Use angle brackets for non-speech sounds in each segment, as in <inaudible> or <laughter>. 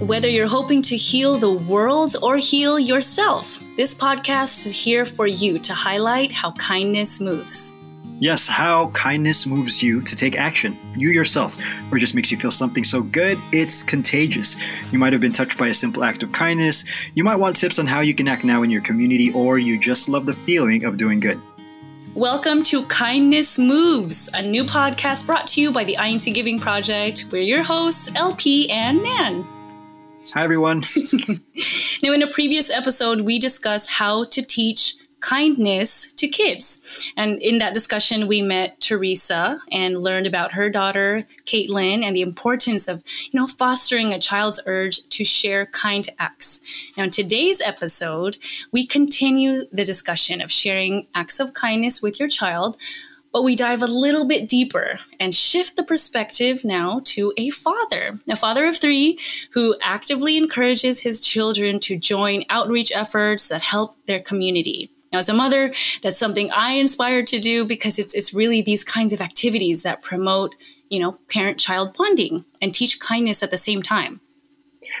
Whether you're hoping to heal the world or heal yourself, this podcast is here for you to highlight how kindness moves. Yes, how kindness moves you to take action, you yourself, or just makes you feel something so good it's contagious. You might have been touched by a simple act of kindness, you might want tips on how you can act now in your community, or you just love the feeling of doing good. Welcome to Kindness Moves, a new podcast brought to you by the INC Giving Project. We're your hosts, LP and Nan. Hi, everyone. <laughs> now, in a previous episode, we discussed how to teach kindness to kids. And in that discussion, we met Teresa and learned about her daughter, Caitlin, and the importance of, you know, fostering a child's urge to share kind acts. Now, in today's episode, we continue the discussion of sharing acts of kindness with your child, but we dive a little bit deeper and shift the perspective now to a father, a father of three who actively encourages his children to join outreach efforts that help their community. Now, as a mother, that's something I inspired to do because it's it's really these kinds of activities that promote, you know, parent-child bonding and teach kindness at the same time.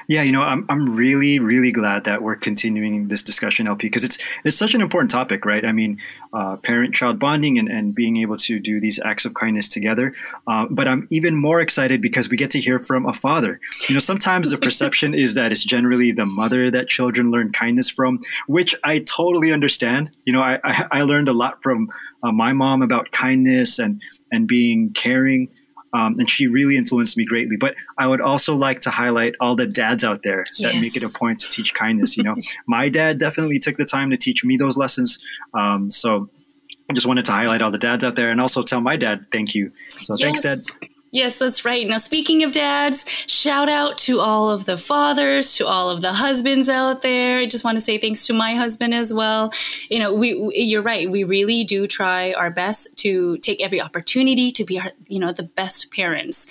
Yeah, you know, I'm, I'm really, really glad that we're continuing this discussion, LP, because it's it's such an important topic, right? I mean, uh, parent-child bonding and, and being able to do these acts of kindness together. Uh, but I'm even more excited because we get to hear from a father. You know, sometimes the perception is that it's generally the mother that children learn kindness from, which I totally understand. You know, I, I, I learned a lot from uh, my mom about kindness and and being caring. Um, and she really influenced me greatly. But I would also like to highlight all the dads out there that Yes. make it a point to teach kindness. You know, <laughs> my dad definitely took the time to teach me those lessons. Um, so I just wanted to highlight all the dads out there and also tell my dad thank you. So thanks, Dad. Yes. That's right. Now, speaking of dads, shout out to all of the fathers, to all of the husbands out there. I just want to say thanks to my husband as well. You know, we you're right. We really do try our best to take every opportunity to be, our, you know, the best parents.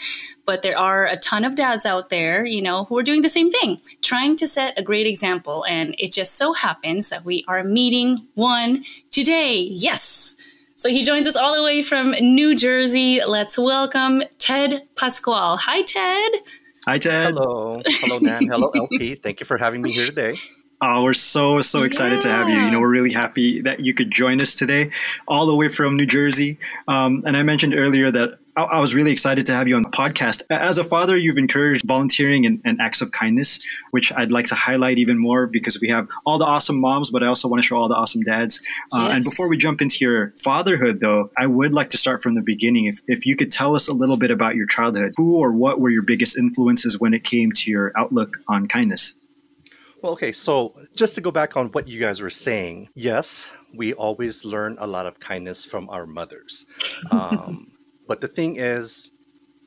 But there are a ton of dads out there, you know, who are doing the same thing, trying to set a great example. And it just so happens that we are meeting one today. Yes. So he joins us all the way from New Jersey. Let's welcome Ted Pasquale. Hi, Ted. Hi, Ted. Hello. Hello, Nan. Hello, LP. Thank you for having me here today. Oh, we're so, so excited to have you. You know, we're really happy that you could join us today, all the way from New Jersey. Um, and I mentioned earlier that I, I was really excited to have you on the podcast. As a father, you've encouraged volunteering and, and acts of kindness, which I'd like to highlight even more because we have all the awesome moms, but I also want to show all the awesome dads. Uh, and before we jump into your fatherhood, though, I would like to start from the beginning. If, if you could tell us a little bit about your childhood, who or what were your biggest influences when it came to your outlook on kindness? Well, okay, so just to go back on what you guys were saying, yes, we always learn a lot of kindness from our mothers. <laughs> Um, but the thing is,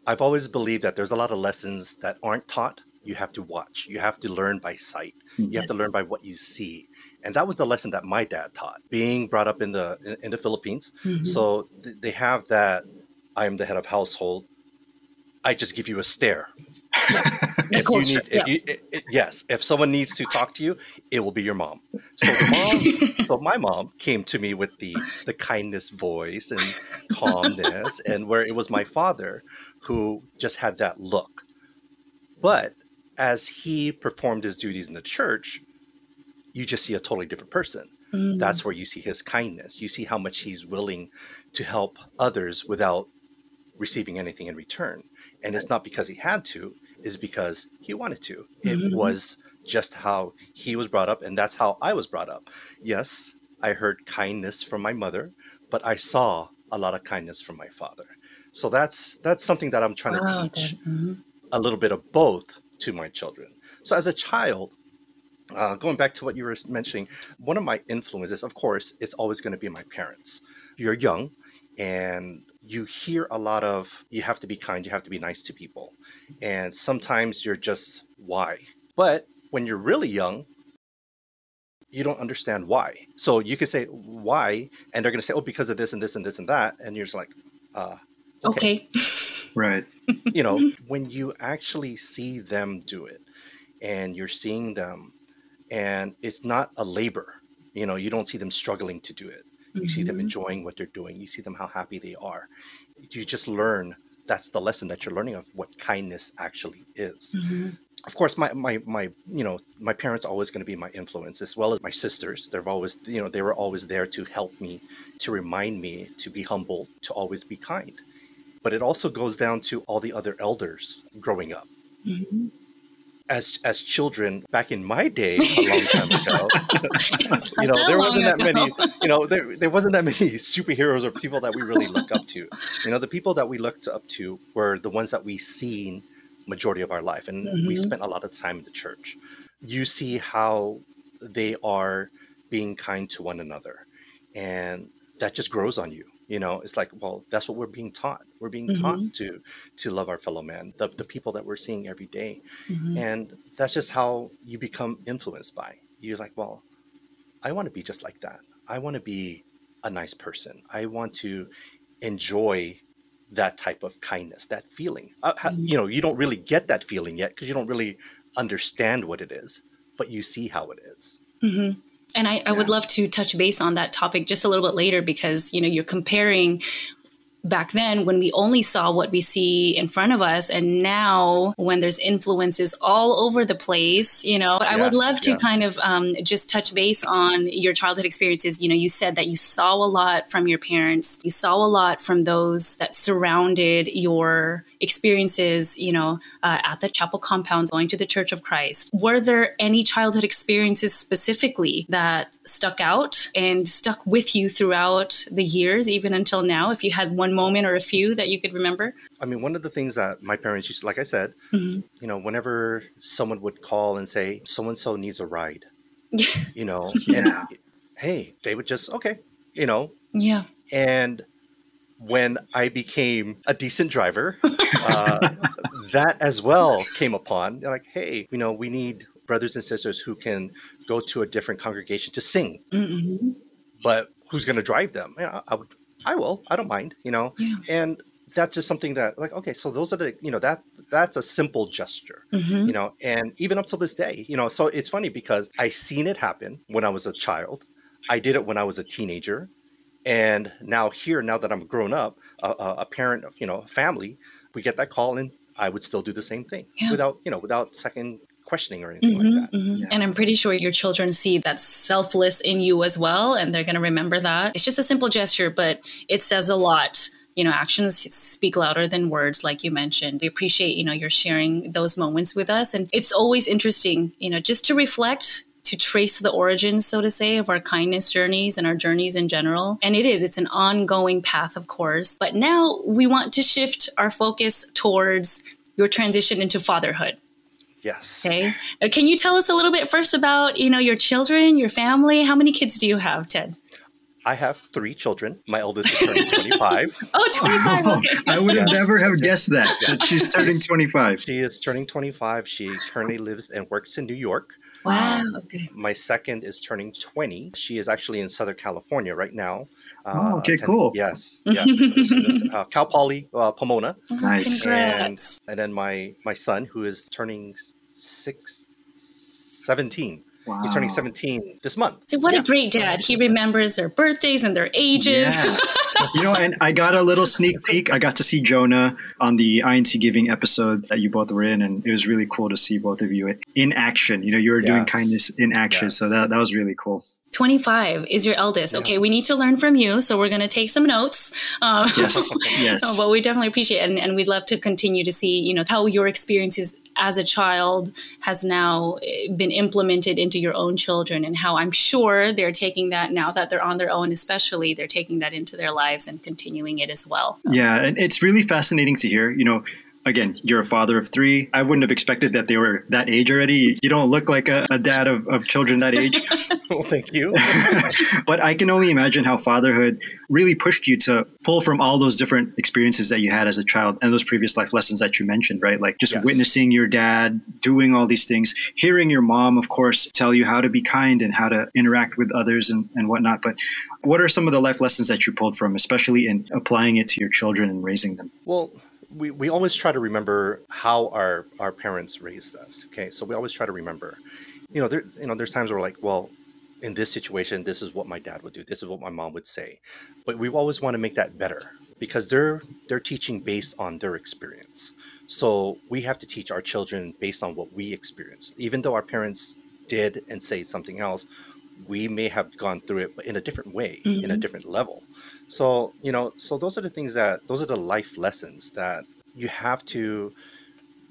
I've always believed that there's a lot of lessons that aren't taught. You have to watch, you have to learn by sight, you have to learn by what you see. And that was the lesson that my dad taught, being brought up in the in, in the Philippines. Mhm. So th- they have that I am the head of household. I just give you a stare. <laughs> If you need, if you, it, it- yes, if someone needs to talk to you, it will be your mom. So mom, <laughs> so my mom came to me with the the kindness voice and calmness, <laughs> and where it was my father who just had that look. But as he performed his duties in the church, you just see a totally different person. Mm. That's where you see his kindness. You see how much he's willing to help others without receiving anything in return. And it's not because he had to, is because he wanted to. It Mhm. was just how he was brought up, and that's how I was brought up. Yes, I heard kindness from my mother, but I saw a lot of kindness from my father. So that's that's something that I'm trying Wow, to teach. Mhm. a little bit of both to my children. So as a child, uh, going back to what you were mentioning, one of my influences, of course, it's always going to be my parents. You're young and you hear a lot of you have to be kind, you have to be nice to people. And sometimes you're just why. But when you're really young, you don't understand why. So you can say why, and they're going to say, oh, because of this and this and this and that. And you're just like, uh, Okay. <laughs> Right. you know, when you actually see them do it and you're seeing them and it's not a labor, you know, you don't see them struggling to do it. You see them Mhm. enjoying what they're doing. You see them how happy they are. You just learn that's the lesson that you're learning of what kindness actually is. Mhm. of course my, my my you know my parents are always going to be my influence as well as my sisters they've always you know they were always there to help me to remind me to be humble to always be kind but it also goes down to all the other elders growing up mm-hmm. As as children back in my day a <laughs> long time ago <laughs> you know there wasn't that many you know there, there wasn't that many <laughs> superheroes or people that we really look up to. You know the people that we looked up to were the ones that we seen majority of our life and mm-hmm. we spent a lot of time in the church. You see how they are being kind to one another and that just grows on you you know it's like well that's what we're being taught we're being mm-hmm. taught to to love our fellow man the, the people that we're seeing every day. Mm-hmm. and that's just how you become influenced by you're like well i want to be just like that i want to be a nice person i want to enjoy that type of kindness, that feeling. Uh, mm-hmm. You know, you don't really get that feeling yet because you don't really understand what it is, but you see how it is. And I, I would love to touch base on that topic just a little bit later because, you know, you're comparing back then when we only saw what we see in front of us and now when there's influences all over the place you know. But yes, i would love to yes. kind of um, just touch base on your childhood experiences. You know you said that you saw a lot from your parents. You saw a lot from those that surrounded your experiences you know uh, at the chapel compound going to the church of christ were there any childhood experiences specifically that stuck out and stuck with you throughout the years even until now if you had one moment or a few that you could remember? I mean, one of the things that my parents used, to, like I said, mm-hmm. you know, whenever someone would call and say, so and so needs a ride, <laughs> you know, and hey, they would just, okay, you know. Yeah. And when I became a decent driver, uh, that as well came upon. They're like, hey, you know, we need brothers and sisters who can go to a different congregation to sing. Mm-hmm. But who's going to drive them? You know, I would I will. I don't mind, you know. Yeah. And that's just something that like okay so those are the you know that that's a simple gesture mm-hmm. you know and even up till this day you know so it's funny because i seen it happen when i was a child i did it when i was a teenager and now here now that i'm grown up a, a parent of you know family we get that call and i would still do the same thing yeah. without you know without second questioning or anything mm-hmm, like that. Mm-hmm. Yeah. And I'm pretty sure your children see that selfless in you as well, and they're going to remember that. It's just a simple gesture, but it says a lot you know actions speak louder than words like you mentioned we appreciate you know you're sharing those moments with us and it's always interesting you know just to reflect to trace the origins so to say of our kindness journeys and our journeys in general and it is it's an ongoing path of course but now we want to shift our focus towards your transition into fatherhood Yes. Okay. Uh, can you tell us a little bit first about, you know, your children, your family? How many kids do you have, Ted? I have three children. My eldest is turning 25. <laughs> oh, 25. Okay. I would have yes. never have guessed that, that she's turning 25. She is turning 25. She currently lives and works in New York. Wow. Um, okay. My second is turning 20. She is actually in Southern California right now. Uh, oh, okay, cool. Yes, <laughs> yes. uh, Cal Poly uh, Pomona. Oh, nice. And, and then my my son, who is turning six, 17. Wow. He's turning 17 this month. So what yeah. a great dad. He remembers their birthdays and their ages. Yeah. <laughs> you know, and I got a little sneak peek. I got to see Jonah on the INC Giving episode that you both were in, and it was really cool to see both of you in action. You know, you were yes. doing kindness in action. Yes. So that, that was really cool. 25 is your eldest. Yeah. Okay, we need to learn from you. So we're going to take some notes. Um, yes, <laughs> yes. But we definitely appreciate it. And, and, we'd love to continue to see, you know, how your experiences as a child has now eh, been implemented into your own children and how I'm sure they're taking that now that they're on their own, especially they're taking that into their lives and continuing it as well. Yeah, and it's really fascinating to hear, you know, again, you're a father of three. I wouldn't have expected that they were that age already. You don't look like a, a dad of, of children that age. <laughs> well, thank you. <laughs> but I can only imagine how fatherhood really pushed you to pull from all those different experiences that you had as a child and those previous life lessons that you mentioned, right? Like just yes. witnessing your dad doing all these things, hearing your mom, of course, tell you how to be kind and how to interact with others and, and whatnot. But what are some of the life lessons that you pulled from, especially in applying it to your children and raising them? Well, we, we always try to remember how our, our parents raised us. Okay, so we always try to remember. You know, there you know, there's times where we're like, well, in this situation, this is what my dad would do. This is what my mom would say. But we always want to make that better because they're they're teaching based on their experience. So we have to teach our children based on what we experience. Even though our parents did and say something else, we may have gone through it but in a different way, mm-hmm. in a mm-hmm. different level. So, you know, so those are the things that those are the life lessons that you have to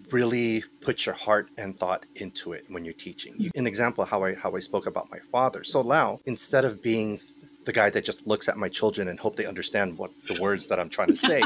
really put your heart and thought into it when you're teaching. Mm-hmm. An example how I how I spoke about my father. So Lau, instead of being the guy that just looks at my children and hope they understand what the words that I'm trying to say.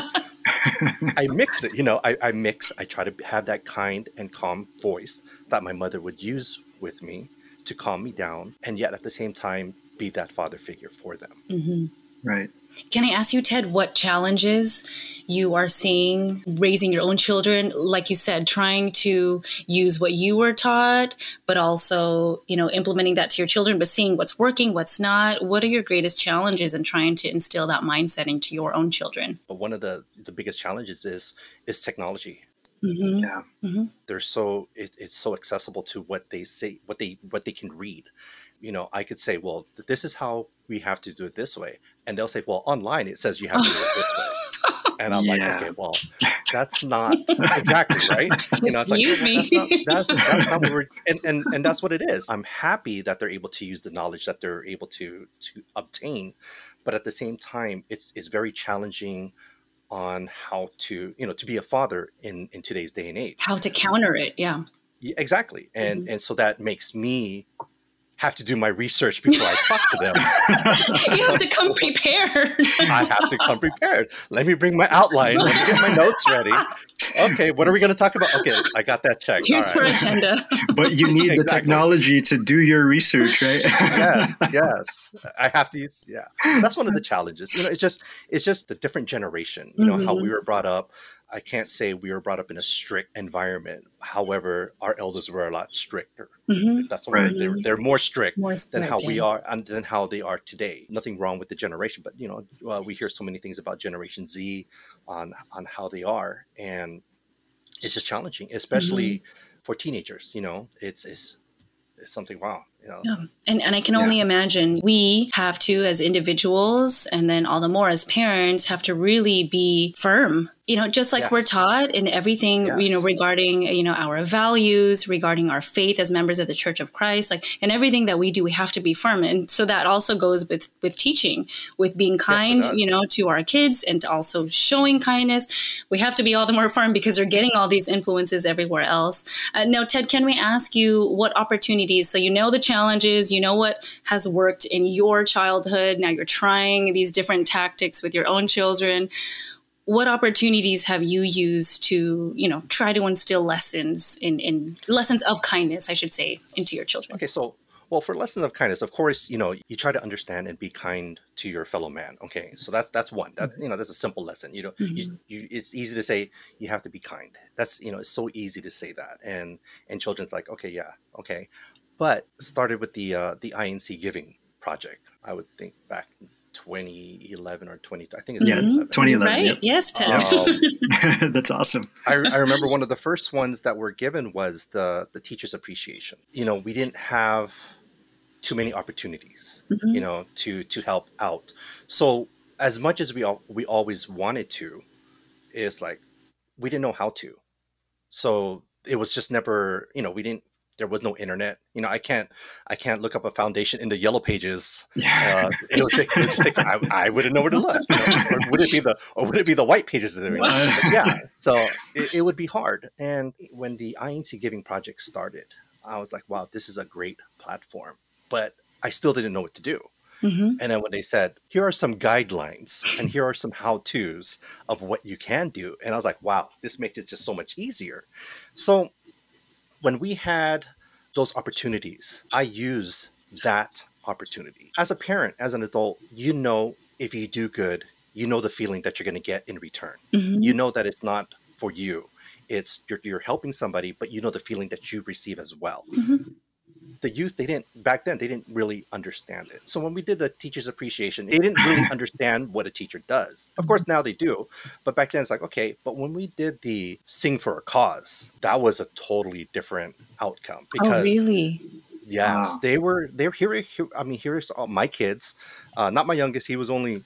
<laughs> I mix it, you know, I, I, mix, I try to have that kind and calm voice that my mother would use with me to calm me down, and yet at the same time be that father figure for them. Mm-hmm. Right. Can I ask you, Ted, what challenges you are seeing raising your own children? Like you said, trying to use what you were taught, but also, you know, implementing that to your children, but seeing what's working, what's not. What are your greatest challenges in trying to instill that mindset into your own children? But one of the the biggest challenges is is technology. Mm-hmm. Yeah, mm-hmm. they're so it, it's so accessible to what they say, what they what they can read you know, I could say, well, this is how we have to do it this way. And they'll say, well, online it says you have to do it this way. <laughs> And I'm yeah. like, okay, well, that's not <laughs> exactly right. You know, it's like, me. That's not, that's, <laughs> that's not what we're, and, and, and that's what it is. I'm happy that they're able to use the knowledge that they're able to, to obtain. But at the same time, it's, it's very challenging on how to, you know, to be a father in, in today's day and age. How to counter it. Yeah. yeah exactly. And, mm-hmm. and so that makes me have to do my research before I talk to them. <laughs> you have to come prepared. I have to come prepared. Let me bring my outline. Let me get my notes ready. Okay, what are we going to talk about? Okay, I got that checked. Here's right. agenda. But you need exactly. the technology to do your research, right? yes, yes. I have to use. Yeah, that's one of the challenges. You know, it's just it's just the different generation. You know mm-hmm. how we mm-hmm. were brought up I can't say we were brought up in a strict environment. However, our elders were a lot stricter. Mm-hmm. That's right. They're, they're more strict, more strict than how yeah. we are and than how they are today. Nothing wrong with the generation, but you know, uh, we hear so many things about Generation Z on on how they are, and it's just challenging, especially mm-hmm. for teenagers. You know, it's it's it's something wow you know? yeah. and and i can only yeah. imagine we have to as individuals and then all the more as parents have to really be firm you know just like yes. we're taught in everything yes. you know regarding you know our values regarding our faith as members of the church of christ like in everything that we do we have to be firm and so that also goes with with teaching with being kind yes, you know to our kids and also showing kindness we have to be all the more firm because they're getting all these influences everywhere else uh, now ted can we ask you what opportunities so you know the challenges. You know what has worked in your childhood? Now you're trying these different tactics with your own children. What opportunities have you used to you know try to instill lessons in in lessons of kindness i should say into your children? Okay so well for lessons of kindness of course you know you try to understand and be kind to your fellow man okay? So that's that's one. That's you know that's a simple lesson you know? Mm-hmm. you, you it's easy to say you have to be kind. That's you know it's so easy to say that. And and children's like okay yeah okay but started with the uh the inc giving project i would think back 2011 or 20 i think it's yeah 2011 right. yep. yes Ted. Um, <laughs> <laughs> that's awesome. I, I, remember one of the first ones that were given was the the teachers appreciation. You know we didn't have too many opportunities mm-hmm. you know to to help out. So as much as we all we always wanted to it's like we didn't know how to. So it was just never you know we didn't there was no internet. You know, I can't I can't look up a foundation in the yellow pages. <laughs> Yeah. Uh, it would take, it would just take I, I, wouldn't know where to look. You know? or would it be the or would it be the white pages? That <laughs> yeah. So it, it, would be hard. And when the INC Giving Project started, I was like, wow, this is a great platform. But I still didn't know what to do. Mm-hmm. And then when they said, here are some guidelines and here are some how to's of what you can do. And I was like, wow, this makes it just so much easier. So when we had those opportunities, I use that opportunity. As a parent, as an adult, you know if you do good, you know the feeling that you're going to get in return. Mm-hmm. You know that it's not for you. It's you're, you're, helping somebody, but you know the feeling that you receive as well. Mm-hmm the youth they didn't back then they didn't really understand it. So when we did the teachers appreciation they didn't really <coughs> understand what a teacher does. Of course now they do but back then it's like okay but when we did the sing for a cause that was a totally different outcome oh, because oh really? Yes wow. they were they were here, here i mean here's all my kids uh, not my youngest he was only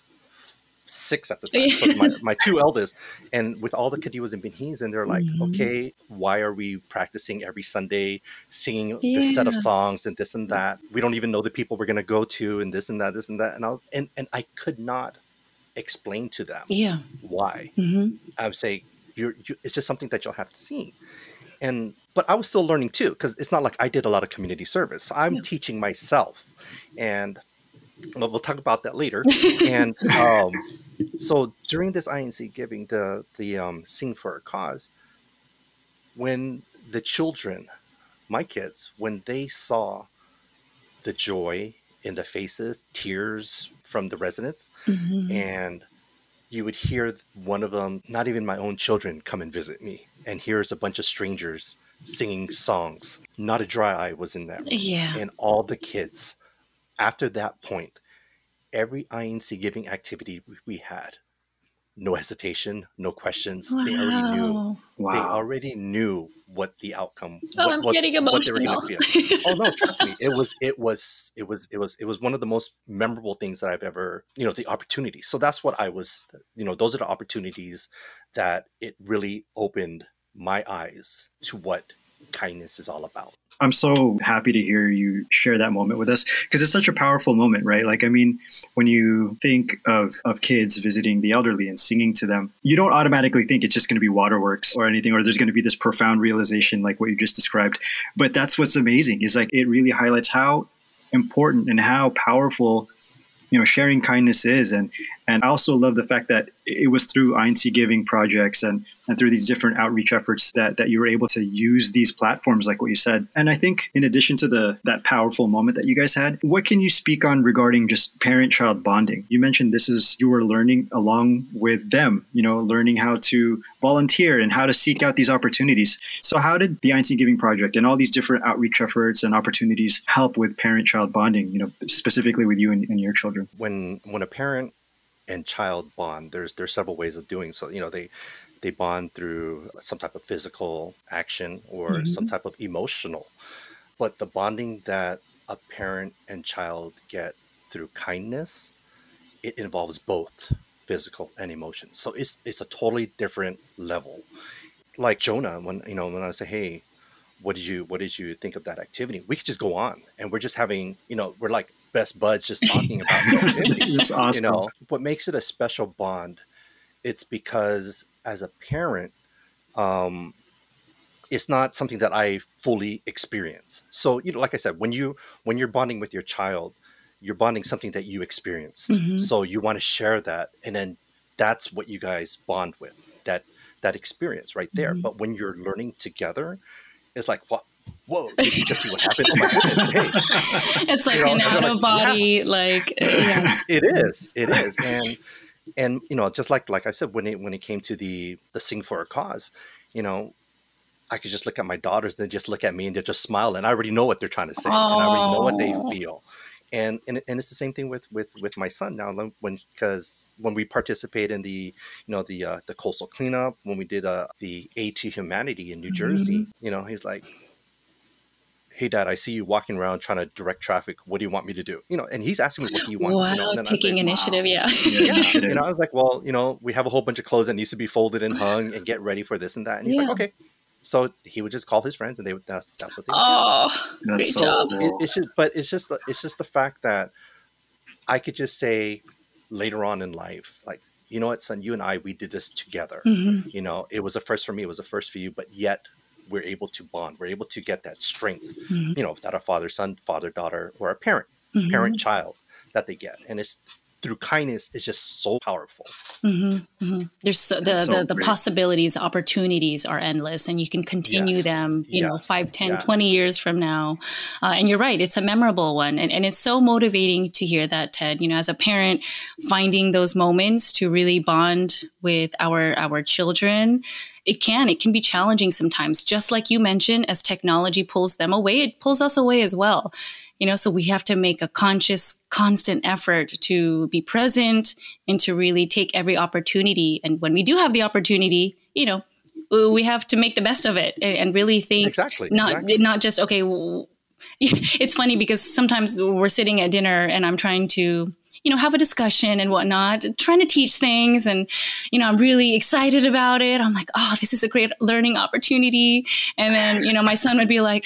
six at the time. So my, <laughs> my two eldest, and with all the kadiwas and binhis, and they're like, mm-hmm. okay, why are we practicing every Sunday, singing yeah. this set of songs and this and that? We don't even know the people we're going to go to, and this and that, this and that. And I was, and, and I could not explain to them yeah. why. Mm-hmm. I would say, you're, you, it's just something that you'll have to see. And but I was still learning too because it's not like I did a lot of community service. I'm teaching myself, and well, we'll talk about that later. <laughs> and um, so during this INC giving, the the um, sing for a cause, when the children, my kids, when they saw the joy in the faces, tears from the residents, mm-hmm. and you would hear one of them, not even my own children, come and visit me, and here's a bunch of strangers singing songs. Not a dry eye was in that. Room. Yeah. And all the kids after that point, every INC giving activity we had, no hesitation, no questions. Wow. They already knew. Wow. They already knew what the outcome. Oh, what, I'm what, getting emotional. oh no, trust me. <laughs> It was. It was. It was. It was. It was one of the most memorable things that I've ever. You know, the opportunity. So that's what I was. You know, those are the opportunities that it really opened my eyes to what kindness is all about. I'm so happy to hear you share that moment with us because it's such a powerful moment, right? Like, I mean, when you think of, of kids visiting the elderly and singing to them, you don't automatically think it's just going to be waterworks or anything, or there's going to be this profound realization like what you just described. But that's what's amazing is like it really highlights how important and how powerful you know sharing kindness is and and I also love the fact that it was through INC giving projects and, and through these different outreach efforts that, that you were able to use these platforms like what you said. And I think in addition to the that powerful moment that you guys had, what can you speak on regarding just parent child bonding? You mentioned this is you were learning along with them, you know, learning how to volunteer and how to seek out these opportunities. So how did the INC Giving Project and all these different outreach efforts and opportunities help with parent child bonding, you know, specifically with you and, and your children? When when a parent and child bond. There's there's several ways of doing so. You know, they they bond through some type of physical action or mm-hmm. some type of emotional. But the bonding that a parent and child get through kindness, it involves both physical and emotion. So it's it's a totally different level. Like Jonah, when you know when I say, "Hey, what did you what did you think of that activity?" We could just go on, and we're just having you know we're like best buds just talking <laughs> about It's awesome. <laughs> You know, what makes it a special bond, it's because as a parent, um, it's not something that I fully experience. So, you know, like I said, when you when you're bonding with your child, you're bonding something that you experienced. Mm-hmm. So you want to share that, and then that's what you guys bond with that that experience right there. Mm-hmm. But when you're learning together, it's like, what? Whoa, did you just see what happened? Oh my goodness, hey. <laughs> It's like you know, an out of like, body, yeah. like <laughs> yes. It is. It is. And and you know, just like like I said, when it when it came to the the sing for a cause, you know, I could just look at my daughters and they just look at me and they just smile and I already know what they're trying to say oh. and I already know what they feel. And, and and it's the same thing with with with my son now when because when we participate in the you know the uh, the coastal cleanup when we did uh, the aid to humanity in New Jersey mm-hmm. you know he's like hey dad i see you walking around trying to direct traffic. What do you want me to do? You know and he's asking me what do you want? Wow, you know? taking like, initiative wow. <laughs> yeah yeah. You know i was like well you know we have a whole bunch of clothes that needs to be folded and hung and get ready for this and that. And he's yeah. like okay. So he would just call his friends and they would that's, that's what they would oh do. great so job. it, it's just but it's just it's just the fact that i could just say later on in life like you know what son? You and i we did this together. Mm-hmm. you know it was a first for me it was a first for you but yet we're able to bond. We're able to get that strength, mm-hmm. you know, that a father son, father daughter, or a parent, mm-hmm. parent child that they get, and it's through kindness is just so powerful. Mm-hmm, mm-hmm. There's so, the, so the, the, possibilities, opportunities are endless, and you can continue yes. them, you yes. know, 5, 10, yes. 20 years from now. Uh, and you're right, it's a memorable one. And, and it's so motivating to hear that, Ted. You know, as a parent, finding those moments to really bond with our, our children it can it can be challenging sometimes just like you mentioned as technology pulls them away it pulls us away as well you know so we have to make a conscious constant effort to be present and to really take every opportunity and when we do have the opportunity you know we have to make the best of it and really think exactly not exactly. not just okay <laughs> it's funny because sometimes we're sitting at dinner and i'm trying to you know, have a discussion and whatnot, trying to teach things. And, you know, I'm really excited about it. I'm like, oh, this is a great learning opportunity. And then, you know, my son would be like,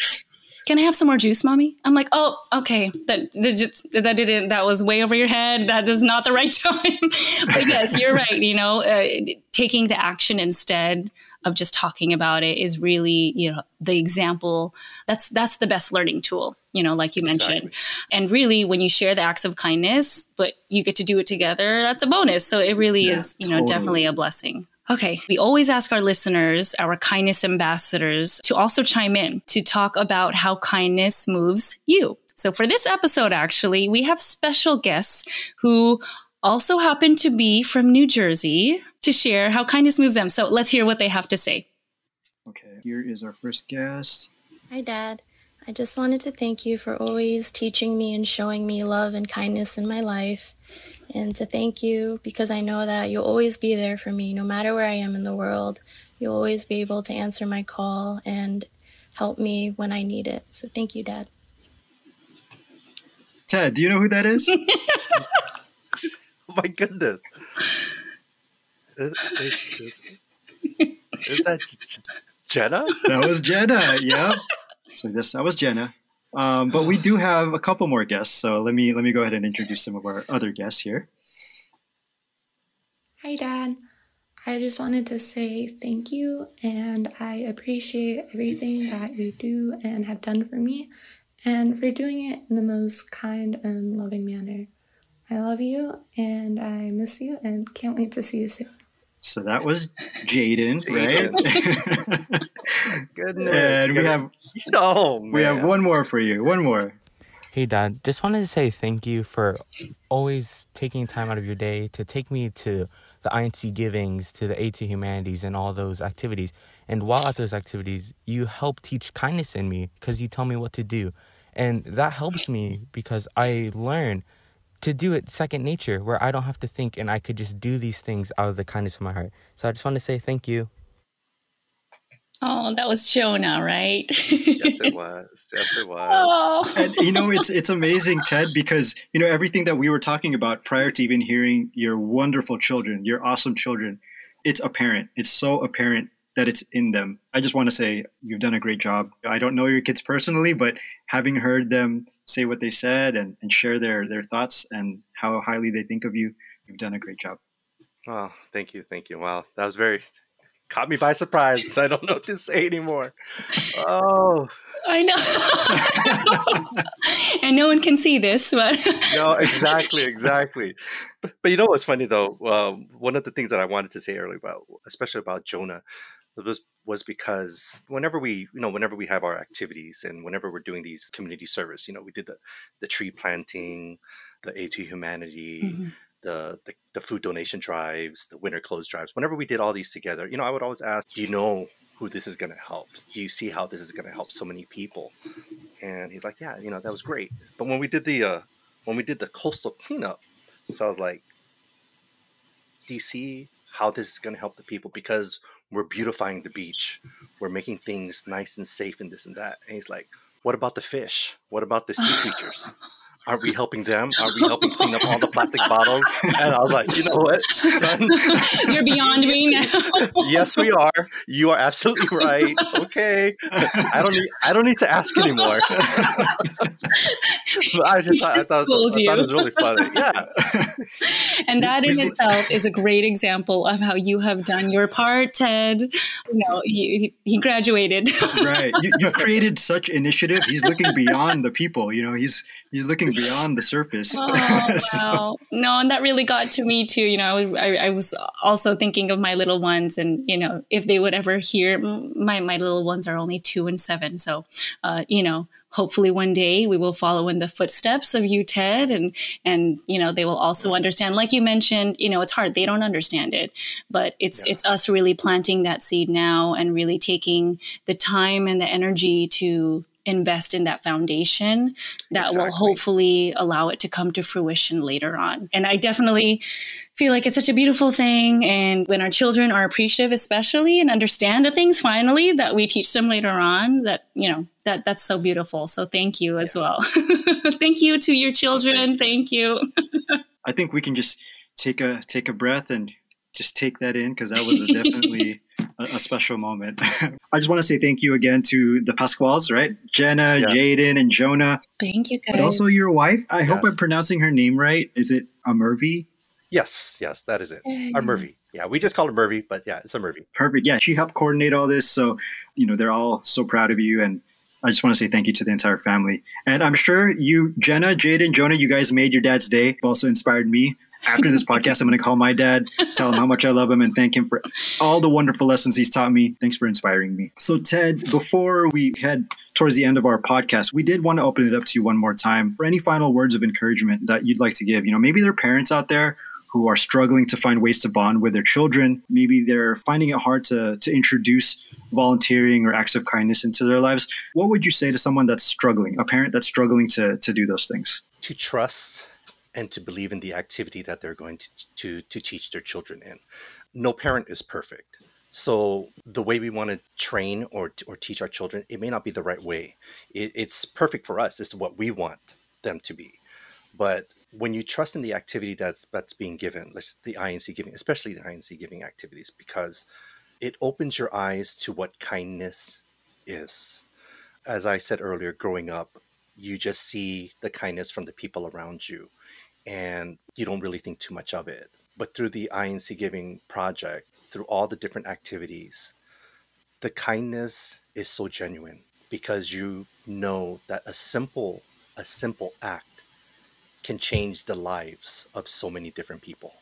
can I have some more juice, mommy? I'm like, oh, okay. That, that, that didn't, that was way over your head. That is not the right <laughs> time. but yes, you're right. You know, uh, taking the action instead of just talking about it is really, you know, the example. That's, that's the best learning tool, you know, like you mentioned. Exactly. And really, when you share the acts of kindness, but you get to do it together, that's a bonus. So it really yeah, is, you know, totally. definitely a blessing. Okay, we always ask our listeners, our kindness ambassadors, to also chime in to talk about how kindness moves you. So for this episode, actually, we have special guests who also happen to be from New Jersey to share how kindness moves them. So let's hear what they have to say. Okay, here is our first guest. Hi, Dad. I just wanted to thank you for always teaching me and showing me love and kindness in my life and to thank you because I know that you'll always be there for me no matter where I am in the world. You'll always be able to answer my call and help me when I need it. So thank you, Dad. Ted, do you know who that is? <laughs> oh my goodness. Is, is, is, is that Jenna? That was Jenna, yeah. So this that was Jenna. Um, but we do have a couple more guests, so let me let me go ahead and introduce some of our other guests here. Hi, Dad. I just wanted to say thank you, and I appreciate everything that you do and have done for me, and for doing it in the most kind and loving manner. I love you, and I miss you, and can't wait to see you soon. So that was Jaden, <laughs> right? <laughs> Goodness. and we have no, <laughs> oh, we have one more for you. One more. Hey, Dad. Just wanted to say thank you for always taking time out of your day to take me to the INC givings, to the Aid to Humanities, and all those activities. And while at those activities, you help teach kindness in me because you tell me what to do. And that helps me because I learn to do it second nature where I don't have to think and I could just do these things out of the kindness of my heart. So I just want to say thank you. Oh, that was Jonah, right? yes, it <laughs> was. Yes, it was. Oh. And you know, it's it's amazing, Ted, because you know everything that we were talking about prior to even hearing your wonderful children, your awesome children. It's apparent. It's so apparent that it's in them. I just want to say you've done a great job. I don't know your kids personally, but having heard them say what they said and, and share their, their thoughts and how highly they think of you, you've done a great job. Oh, thank you. Thank you. Wow. That was very, caught me by surprise. I don't know what to say anymore. Oh, I know. <laughs> and no one can see this, but <laughs> no, exactly, exactly. But, but, you know what's funny though? Uh, one of the things that I wanted to say earlier about, especially about Jonah, was was because whenever we you know whenever we have our activities and whenever we're doing these community service you know we did the the tree planting the aid to humanity mm-hmm. the, the the food donation drives the winter clothes drives. Whenever we did all these together you know i would always ask do you know who this is going to help? Do you see how this is going to help so many people? And he's like yeah you know that was great. But when we did the uh when we did the coastal cleanup so i was like do you see how this is going to help the people? Because we're beautifying the beach. We're making things nice and safe and this and that. And he's like, what about the fish? What about the sea creatures? Are we helping them? Are we helping clean up all the plastic bottles? And I was like, you know what, son? <laughs> You're beyond me now. <laughs> yes, we are. You are absolutely right. Okay, I don't need. I don't need to ask anymore. <laughs> <laughs> I just, thought, I thought, I thought it was really funny. <laughs> Yeah. and that in <laughs> itself is a great example of how you have done your part, Ted. You know, he, he graduated. right. You, you've created such initiative. He's looking beyond the people. You know, he's he's looking beyond the surface. Oh, so. wow. No, and that really got to me too. You know, I, I, was also thinking of my little ones, and you know, if they would ever hear my my little ones are only two and seven, so uh, you know, hopefully one day we will follow in the footsteps of you ted and and you know they will also understand like you mentioned you know it's hard they don't understand it but it's it's us really planting that seed now and really taking the time and the energy to invest in that foundation that exactly. will hopefully allow it to come to fruition later on. And I definitely feel like it's such a beautiful thing. And when our children are appreciative, especially and understand the things finally that we teach them later on, that, you know, that that's so beautiful. So thank you as well. <laughs> thank you to your children. Thank you. I think we can just take a take a breath and just take that in because that was a <laughs> definitely a, a, special moment. <laughs> I just want to say thank you again to the Pasquales, right? Jenna, yes. Jaden, and Jonah. Thank you, guys. But also your wife. I yes. hope I'm pronouncing her name right. Is it Amervi? Yes, yes, that is it. Amervi. Yeah, we just call her Murphy, but yeah, it's a Murphy. Perfect. Yeah, she helped coordinate all this. So, you know, they're all so proud of you. And I just want to say thank you to the entire family. And I'm sure you, Jenna, Jaden, Jonah, you guys made your dad's day. Also inspired me after this podcast, I'm going to call my dad, tell him how much I love him, and thank him for all the wonderful lessons he's taught me. Thanks for inspiring me. So, Ted, before we head towards the end of our podcast, we did want to open it up to you one more time for any final words of encouragement that you'd like to give. You know, maybe there are parents out there who are struggling to find ways to bond with their children. Maybe they're finding it hard to, to introduce volunteering or acts of kindness into their lives. What would you say to someone that's struggling, a parent that's struggling to, to do those things? To trust and to believe in the activity that they're going to, to, to teach their children in. No parent is perfect. So the way we want to train or, or teach our children, it may not be the right way. It, it's perfect for us. It's what we want them to be. But when you trust in the activity that's that's being given, like the INC giving, especially the INC giving activities, because it opens your eyes to what kindness is. As I said earlier, growing up, you just see the kindness from the people around you and you don't really think too much of it. But through the INC Giving project, through all the different activities, the kindness is so genuine because you know that a simple a simple act can change the lives of so many different people.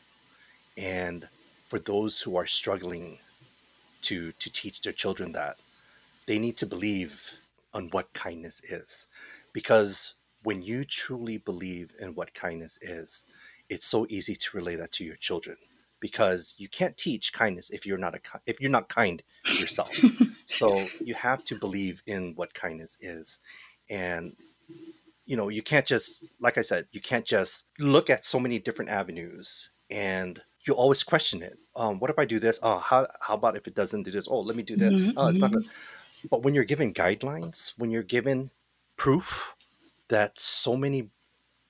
And for those who are struggling to to teach their children that, they need to believe on what kindness is. Because when you truly believe in what kindness is, it's so easy to relay that to your children because you can't teach kindness if you're not a if you're not kind yourself. <laughs> so you have to believe in what kindness is, and you know you can't just like I said, you can't just look at so many different avenues and you always question it. Um, what if I do this? Oh, how how about if it doesn't do this? Oh, let me do that. Mm-hmm. Oh, it's not. Good. Mm-hmm. But when you're given guidelines, when you're given proof, that so many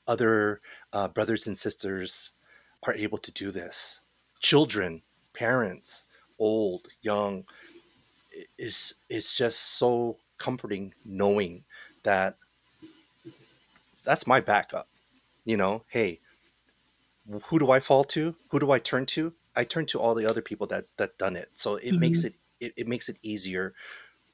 other uh, brothers and sisters are able to do this. Children, parents, old, young, is is just so comforting knowing that that's my backup. You know, hey, who do I fall to? Who do I turn to? I turn to all the other people that that done it. So it mm-hmm. makes it, it it makes it easier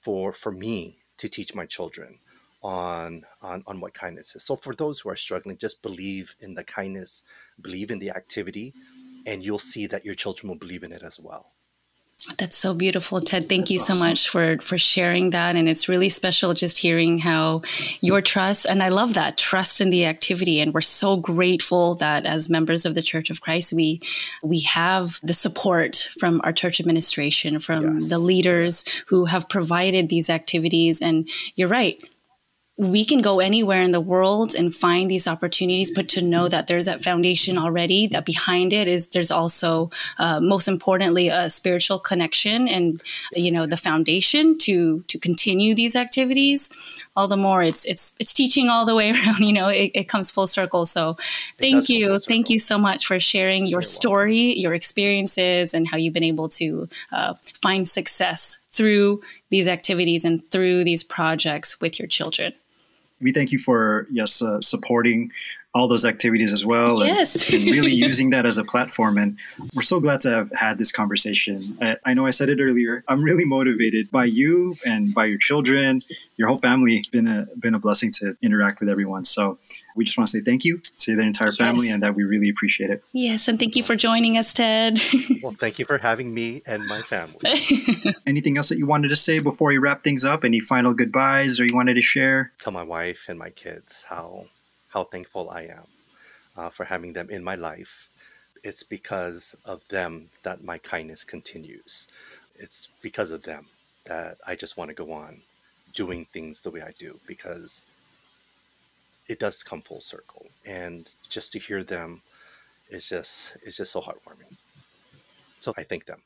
for for me to teach my children on, on on what kindness is. So for those who are struggling, just believe in the kindness, believe in the activity, and you'll see that your children will believe in it as well. That's so beautiful, Ted. Thank That's you so awesome. much for for sharing that, and it's really special just hearing how your trust and I love that trust in the activity, and we're so grateful that as members of the Church of Christ, we we have the support from our church administration, from yes. the leaders who have provided these activities. And you're right, we can go anywhere in the world and find these opportunities, but to know that there's that foundation already, that behind it is there's also, uh, most importantly, a spiritual connection and you know the foundation to to continue these activities. All the more, it's it's it's teaching all the way <laughs> around. You know, it, it comes full circle. So, thank you, thank you so much for sharing your story, your experiences, and how you've been able to uh, find success through these activities and through these projects with your children we thank you for yes uh, supporting all those activities as well yes. and, <laughs> and, really <laughs> using that as a platform. And we're so glad to have had this conversation. I, I, know i said it earlier. I'm really motivated by you and by your children. Your whole family. Has been a been a blessing to interact with everyone. So we just want to say thank you to the entire family yes. and that we really appreciate it. Yes and thank you for joining us ted. <laughs> Well thank you for having me and my family. Anything else that you wanted to say before we wrap things up? Any final goodbyes or you wanted to share? Tell my wife and my kids how how thankful I am uh, for having them in my life. It's because of them that my kindness continues. It's because of them that I just want to go on doing things the way I do because it does come full circle. And just to hear them is just it's just so heartwarming. So I thank them.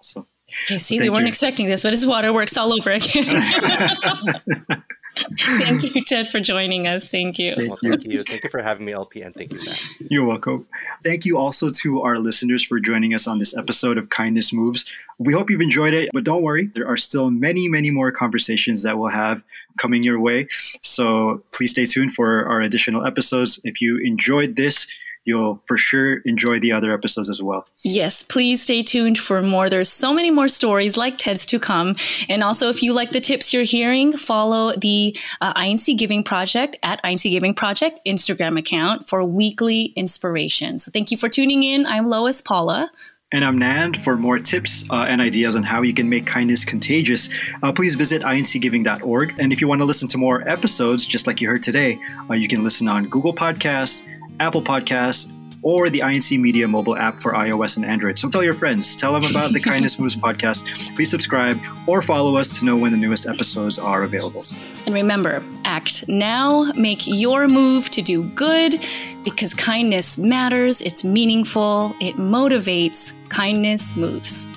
So okay, see, we weren't you. expecting this, but it's waterworks all over again. <laughs> <laughs> <laughs> <laughs> thank you, Ted, for joining us. Thank you. Thank, well, you. thank you. Thank you for having me, LP, and thank you, Matt. You're welcome. Thank you also to our listeners for joining us on this episode of Kindness Moves. We hope you've enjoyed it, but don't worry, there are still many, many more conversations that we'll have coming your way. So please stay tuned for our additional episodes. If you enjoyed this, you'll for sure enjoy the other episodes as well. Yes, please stay tuned for more. There's so many more stories like Ted's to come. And also, if you like the tips you're hearing, follow the uh, INC Giving Project at INC Giving Project Instagram account for weekly inspiration. So thank you for tuning in. I'm Lois Paula. And I'm Nand. For more tips uh, and ideas on how you can make kindness contagious, uh, please visit incgiving.org. And if you want to listen to more episodes, just like you heard today, uh, you can listen on Google Podcasts, Apple Podcasts, or the INC Media mobile app for iOS and Android. So tell your friends, tell them about the Kindness Moves podcast. Please subscribe or follow us to know when the newest episodes are available. And remember, act now, make your move to do good because kindness matters, it's meaningful, it motivates, kindness moves.